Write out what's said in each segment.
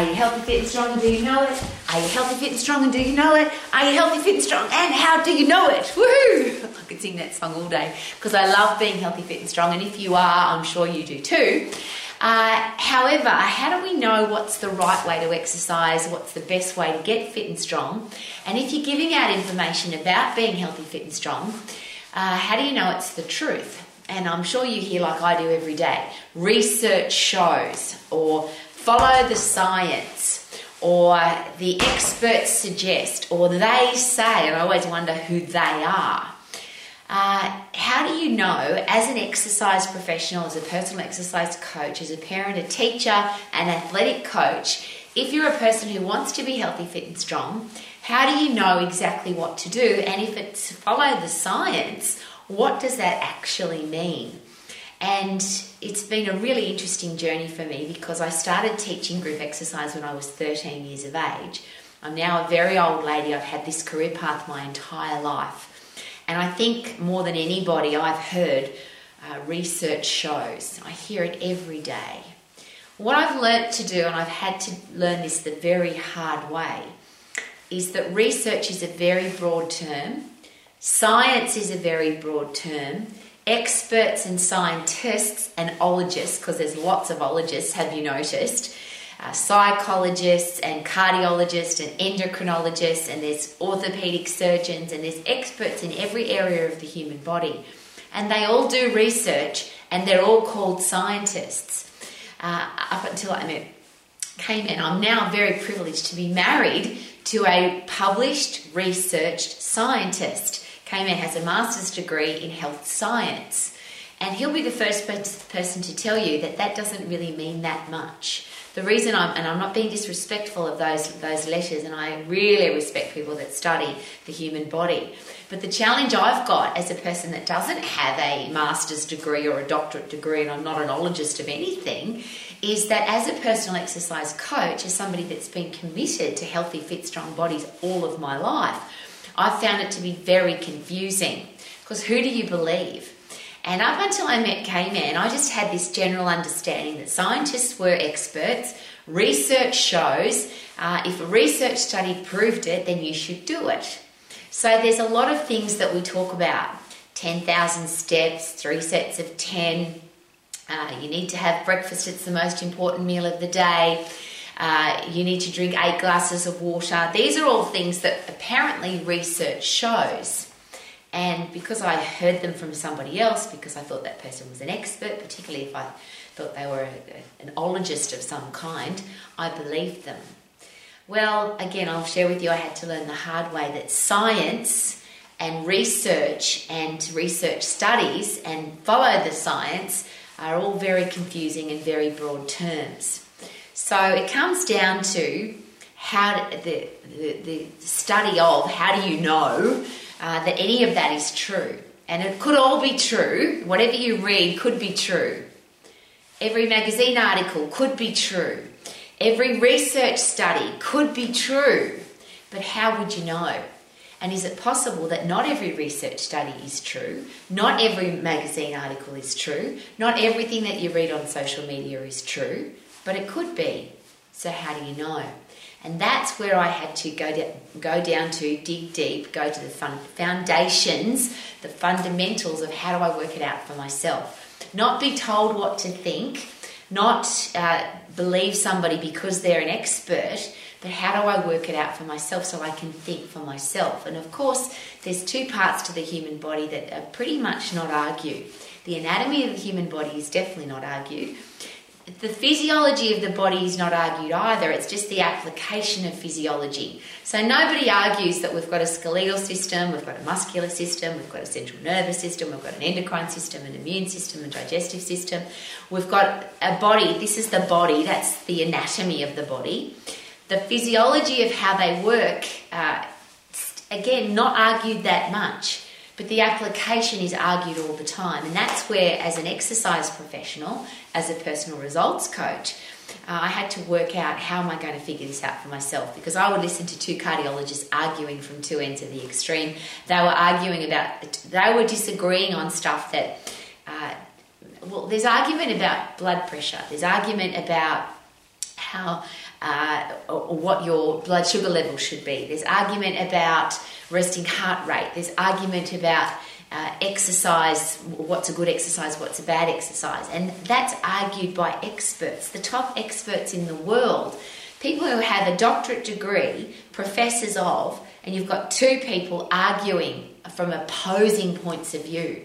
Are you healthy, fit, and strong, and do you know it? Are you healthy, fit, and strong, and do you know it? Are you healthy, fit, and strong, and how do you know it? Woohoo! I could sing that song all day because I love being healthy, fit, and strong, and if you are, I'm sure you do too. Uh, however, how do we know what's the right way to exercise? What's the best way to get fit and strong? And if you're giving out information about being healthy, fit, and strong, uh, how do you know it's the truth? And I'm sure you hear, like I do every day, research shows, or follow the science, or the experts suggest, or they say, and I always wonder who they are. Uh, how do you know, as an exercise professional, as a personal exercise coach, as a parent, a teacher, an athletic coach, if you're a person who wants to be healthy, fit, and strong, how do you know exactly what to do? And if it's follow the science, what does that actually mean? And it's been a really interesting journey for me because I started teaching group exercise when I was 13 years of age. I'm now a very old lady. I've had this career path my entire life. And I think more than anybody, I've heard uh, research shows. I hear it every day. What I've learnt to do, and I've had to learn this the very hard way, is that research is a very broad term, science is a very broad term, experts and scientists and ologists, because there's lots of ologists, have you noticed? uh, psychologists and cardiologists and endocrinologists, and there's orthopedic surgeons, and there's experts in every area of the human body. And they all do research, and they're all called scientists. Uh, up until I met, came in, I'm now very privileged to be married to a published, researched scientist. K-Man has a master's degree in health science. And he'll be the first person to tell you that that doesn't really mean that much the reason I'm and I'm not being disrespectful of those those letters, and I really respect people that study the human body. But the challenge I've got as a person that doesn't have a master's degree or a doctorate degree, and I'm not an ologist of anything, is that as a personal exercise coach, as somebody that's been committed to healthy, fit, strong bodies all of my life, I've found it to be very confusing. Because who do you believe? And up until I met K-Man, I just had this general understanding that scientists were experts. Research shows uh, if a research study proved it, then you should do it. So there's a lot of things that we talk about 10,000 steps, three sets of 10. Uh, you need to have breakfast, it's the most important meal of the day. Uh, you need to drink eight glasses of water. These are all things that apparently research shows. And because I heard them from somebody else, because I thought that person was an expert, particularly if I thought they were a, an ologist of some kind, I believed them. Well, again, I'll share with you, I had to learn the hard way that science and research and research studies and follow the science are all very confusing and very broad terms. So it comes down to how the, the, the study of how do you know uh, that any of that is true. And it could all be true. Whatever you read could be true. Every magazine article could be true. Every research study could be true. But how would you know? And is it possible that not every research study is true? Not every magazine article is true? Not everything that you read on social media is true? But it could be. So, how do you know? And that's where I had to go, to, go down to, dig deep, go to the foundations, the fundamentals of how do I work it out for myself. Not be told what to think, not uh, believe somebody because they're an expert, but how do I work it out for myself so I can think for myself? And of course, there's two parts to the human body that are pretty much not argued. The anatomy of the human body is definitely not argued the physiology of the body is not argued either, it's just the application of physiology. So nobody argues that we've got a skeletal system, we've got a muscular system, we've got a central nervous system, we've got an endocrine system, an immune system, a digestive system. We've got a body, this is the body, that's the anatomy of the body. The physiology of how they work, uh, again, not argued that much. But the application is argued all the time, and that's where, as an exercise professional, as a personal results coach, uh, I had to work out how am I going to figure this out for myself because I would listen to two cardiologists arguing from two ends of the extreme. They were arguing about, they were disagreeing on stuff that, uh, well, there's argument about blood pressure, there's argument about how uh, or what your blood sugar level should be. There's argument about resting heart rate. There's argument about uh, exercise, what's a good exercise, what's a bad exercise. And that's argued by experts, the top experts in the world, people who have a doctorate degree, professors of, and you've got two people arguing from opposing points of view.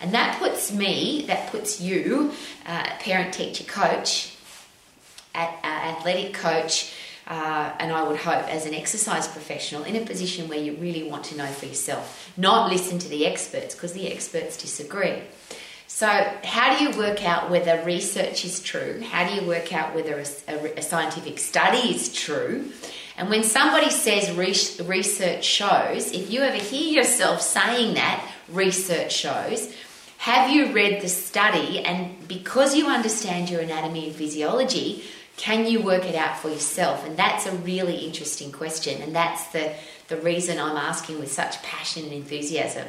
And that puts me, that puts you, uh, parent, teacher, coach, at, uh, athletic coach, uh, and I would hope as an exercise professional in a position where you really want to know for yourself, not listen to the experts because the experts disagree. So, how do you work out whether research is true? How do you work out whether a, a, a scientific study is true? And when somebody says research shows, if you ever hear yourself saying that, research shows, have you read the study? And because you understand your anatomy and physiology, can you work it out for yourself? And that's a really interesting question. And that's the, the reason I'm asking with such passion and enthusiasm.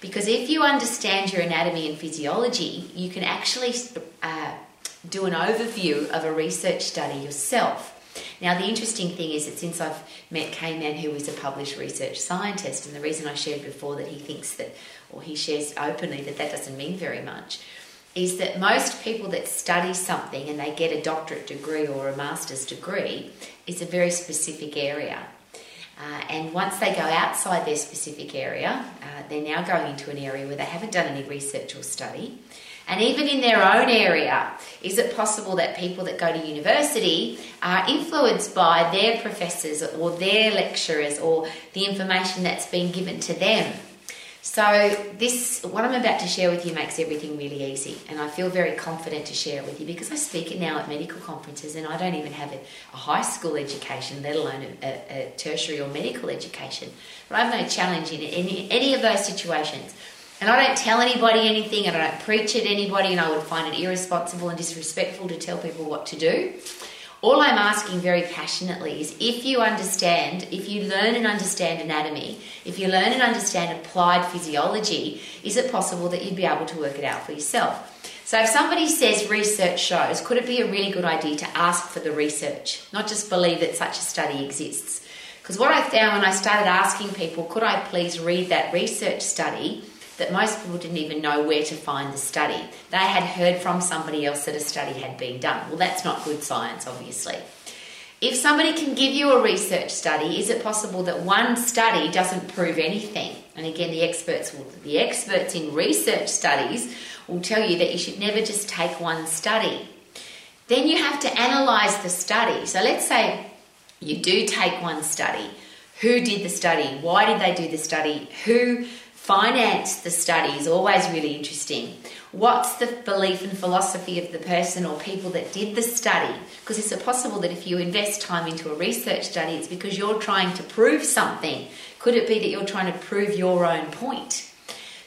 Because if you understand your anatomy and physiology, you can actually uh, do an overview of a research study yourself. Now, the interesting thing is that since I've met K-Man, who is a published research scientist, and the reason I shared before that he thinks that, or he shares openly that that doesn't mean very much, is that most people that study something and they get a doctorate degree or a master's degree is a very specific area. Uh, and once they go outside their specific area, uh, they're now going into an area where they haven't done any research or study. And even in their own area, is it possible that people that go to university are influenced by their professors or their lecturers or the information that's been given to them? So this, what I'm about to share with you, makes everything really easy, and I feel very confident to share it with you because I speak it now at medical conferences, and I don't even have a, a high school education, let alone a, a, tertiary or medical education. But I have no challenge in any any of those situations, and I don't tell anybody anything, and I don't preach at anybody, and I would find it irresponsible and disrespectful to tell people what to do. All I'm asking very passionately is if you understand, if you learn and understand anatomy, if you learn and understand applied physiology, is it possible that you'd be able to work it out for yourself? So if somebody says research shows, could it be a really good idea to ask for the research, not just believe that such a study exists? Because what I found when I started asking people, could I please read that research study? That most people didn't even know where to find the study. They had heard from somebody else that a study had been done. Well, that's not good science, obviously. If somebody can give you a research study, is it possible that one study doesn't prove anything? And again, the experts will, the experts in research studies will tell you that you should never just take one study. Then you have to analyze the study. So let's say you do take one study. Who did the study? Why did they do the study? Who finance the study is always really interesting. What's the belief and philosophy of the person or people that did the study? Because it's possible that if you invest time into a research study, it's because you're trying to prove something. Could it be that you're trying to prove your own point?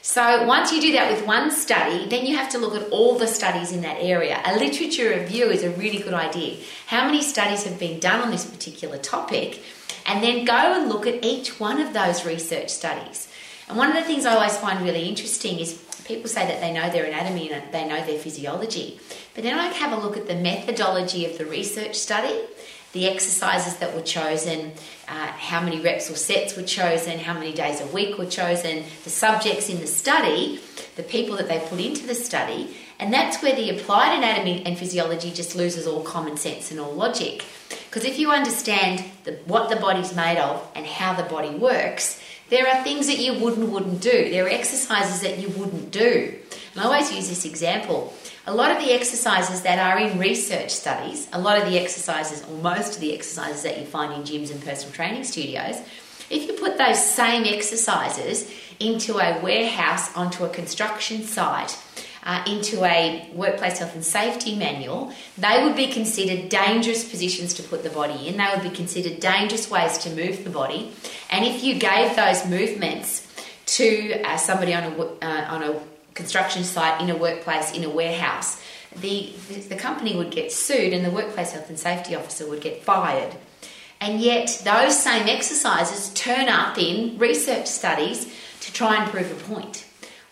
So once you do that with one study, then you have to look at all the studies in that area. A literature review is a really good idea. How many studies have been done on this particular topic? And then go and look at each one of those research studies. And one of the things I always find really interesting is people say that they know their anatomy and they know their physiology. But then I have a look at the methodology of the research study, the exercises that were chosen, uh, how many reps or sets were chosen, how many days a week were chosen, the subjects in the study, the people that they put into the study, and that's where the applied anatomy and physiology just loses all common sense and all logic. Because if you understand the, what the body's made of and how the body works, there are things that you wouldn't wouldn't do. There are exercises that you wouldn't do. And I always use this example. A lot of the exercises that are in research studies, a lot of the exercises, or most of the exercises that you find in gyms and personal training studios, if you put those same exercises into a warehouse onto a construction site, uh, into a workplace health and safety manual, they would be considered dangerous positions to put the body in. They would be considered dangerous ways to move the body. And if you gave those movements to uh, somebody on a, uh, on a construction site, in a workplace, in a warehouse, the, the company would get sued and the workplace health and safety officer would get fired. And yet, those same exercises turn up in research studies to try and prove a point.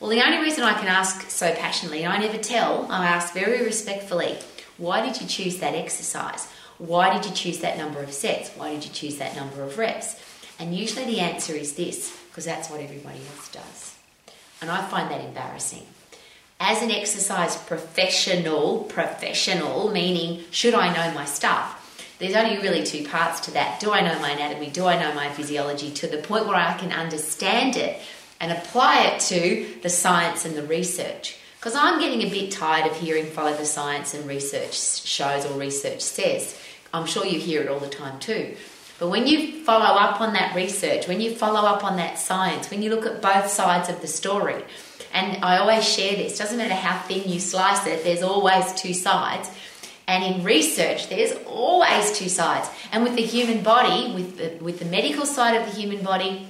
Well, the only reason I can ask so passionately, and I never tell, I ask very respectfully, why did you choose that exercise? Why did you choose that number of sets? Why did you choose that number of reps? And usually the answer is this, because that's what everybody else does. And I find that embarrassing. As an exercise professional, professional, meaning should I know my stuff? There's only really two parts to that. Do I know my anatomy? Do I know my physiology to the point where I can understand it and apply it to the science and the research? Because I'm getting a bit tired of hearing follow the science and research shows or research says. I'm sure you hear it all the time too. But when you follow up on that research, when you follow up on that science, when you look at both sides of the story, and I always share this, doesn't matter how thin you slice it, there's always two sides. And in research, there's always two sides. And with the human body, with the, with the medical side of the human body,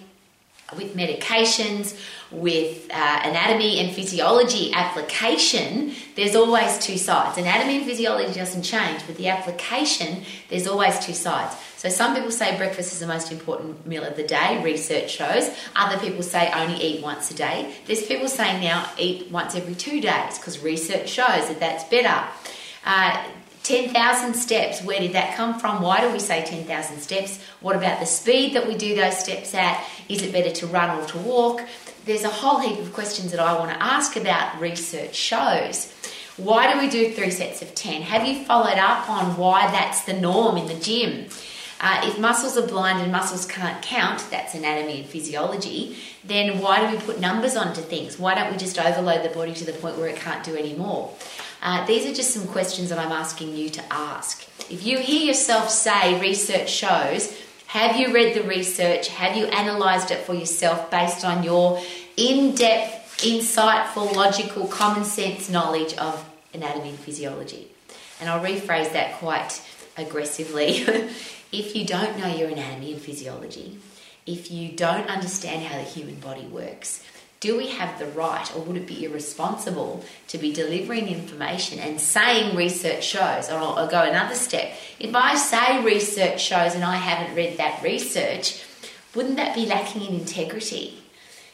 with medications, with uh, anatomy and physiology application, there's always two sides. Anatomy and physiology doesn't change, but the application, there's always two sides. So some people say breakfast is the most important meal of the day, research shows. Other people say only eat once a day. There's people saying now eat once every two days because research shows that that's better. Uh, 10,000 steps, where did that come from? Why do we say 10,000 steps? What about the speed that we do those steps at? Is it better to run or to walk? There's a whole heap of questions that I want to ask about research shows. Why do we do three sets of 10? Have you followed up on why that's the norm in the gym? Uh, if muscles are blind and muscles can't count, that's anatomy and physiology, then why do we put numbers onto things? Why don't we just overload the body to the point where it can't do any more? Uh, these are just some questions that I'm asking you to ask. If you hear yourself say research shows, have you read the research? Have you analysed it for yourself based on your in depth, insightful, logical, common sense knowledge of anatomy and physiology? And I'll rephrase that quite aggressively. if you don't know your anatomy and physiology, if you don't understand how the human body works, do we have the right or would it be irresponsible to be delivering information and saying research shows? Or I'll go another step. If I say research shows and I haven't read that research, wouldn't that be lacking in integrity?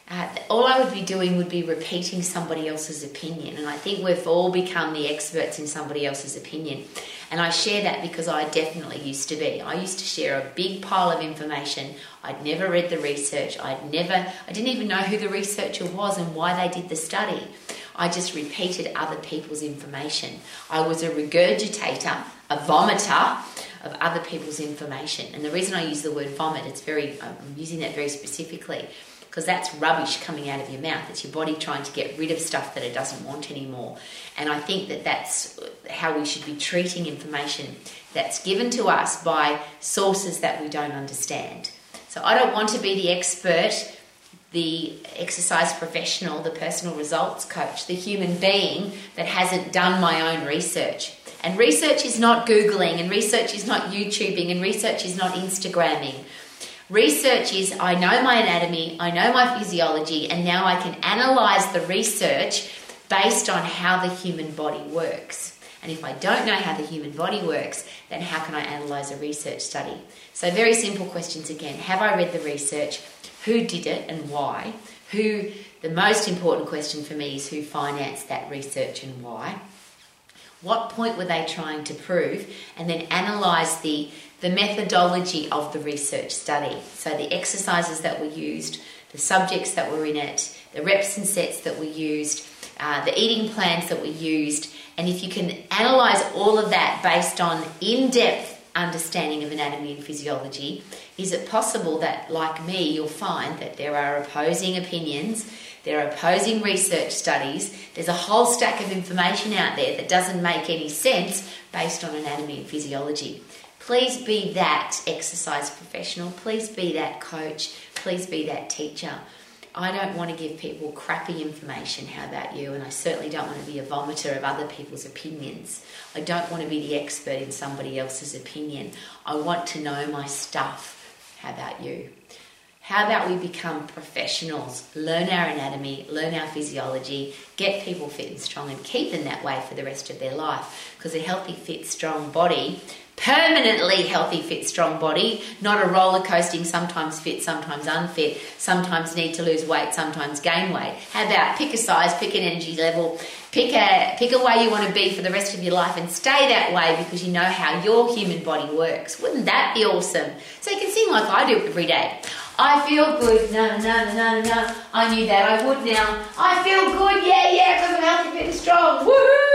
Uh, all I would be doing would be repeating somebody else's opinion. And I think we've all become the experts in somebody else's opinion. And I share that because I definitely used to be. I used to share a big pile of information. I'd never read the research. I'd never, I didn't even know who the researcher was and why they did the study. I just repeated other people's information. I was a regurgitator, a vomiter of other people's information. And the reason I use the word vomit, it's very, I'm using that very specifically because that's rubbish coming out of your mouth. It's your body trying to get rid of stuff that it doesn't want anymore. And I think that that's how we should be treating information that's given to us by sources that we don't understand. So I don't want to be the expert, the exercise professional, the personal results coach, the human being that hasn't done my own research. And research is not Googling, and research is not YouTubing, and research is not Instagramming. Research is I know my anatomy, I know my physiology, and now I can analyze the research based on how the human body works. And if I don't know how the human body works, then how can I analyze a research study? So, very simple questions again. Have I read the research? Who did it and why? Who, the most important question for me is who financed that research and why? What point were they trying to prove? And then analyze the the methodology of the research study. So, the exercises that were used, the subjects that were in it, the reps and sets that were used, uh, the eating plans that were used, and if you can analyze all of that based on in depth understanding of anatomy and physiology, is it possible that, like me, you'll find that there are opposing opinions, there are opposing research studies, there's a whole stack of information out there that doesn't make any sense based on anatomy and physiology. Please be that exercise professional. Please be that coach. Please be that teacher. I don't want to give people crappy information. How about you? And I certainly don't want to be a vomiter of other people's opinions. I don't want to be the expert in somebody else's opinion. I want to know my stuff. How about you? How about we become professionals, learn our anatomy, learn our physiology, get people fit and strong, and keep them that way for the rest of their life? Because a healthy, fit, strong body permanently healthy, fit, strong body, not a roller coasting, sometimes fit, sometimes unfit, sometimes need to lose weight, sometimes gain weight. How about pick a size, pick an energy level, pick a pick a way you want to be for the rest of your life and stay that way because you know how your human body works. Wouldn't that be awesome? So you can sing like I do every day. I feel good. No, no, no, no, no. I knew that I would now. I feel good. Yeah, yeah, because I'm healthy, fit, and strong. Woohoo!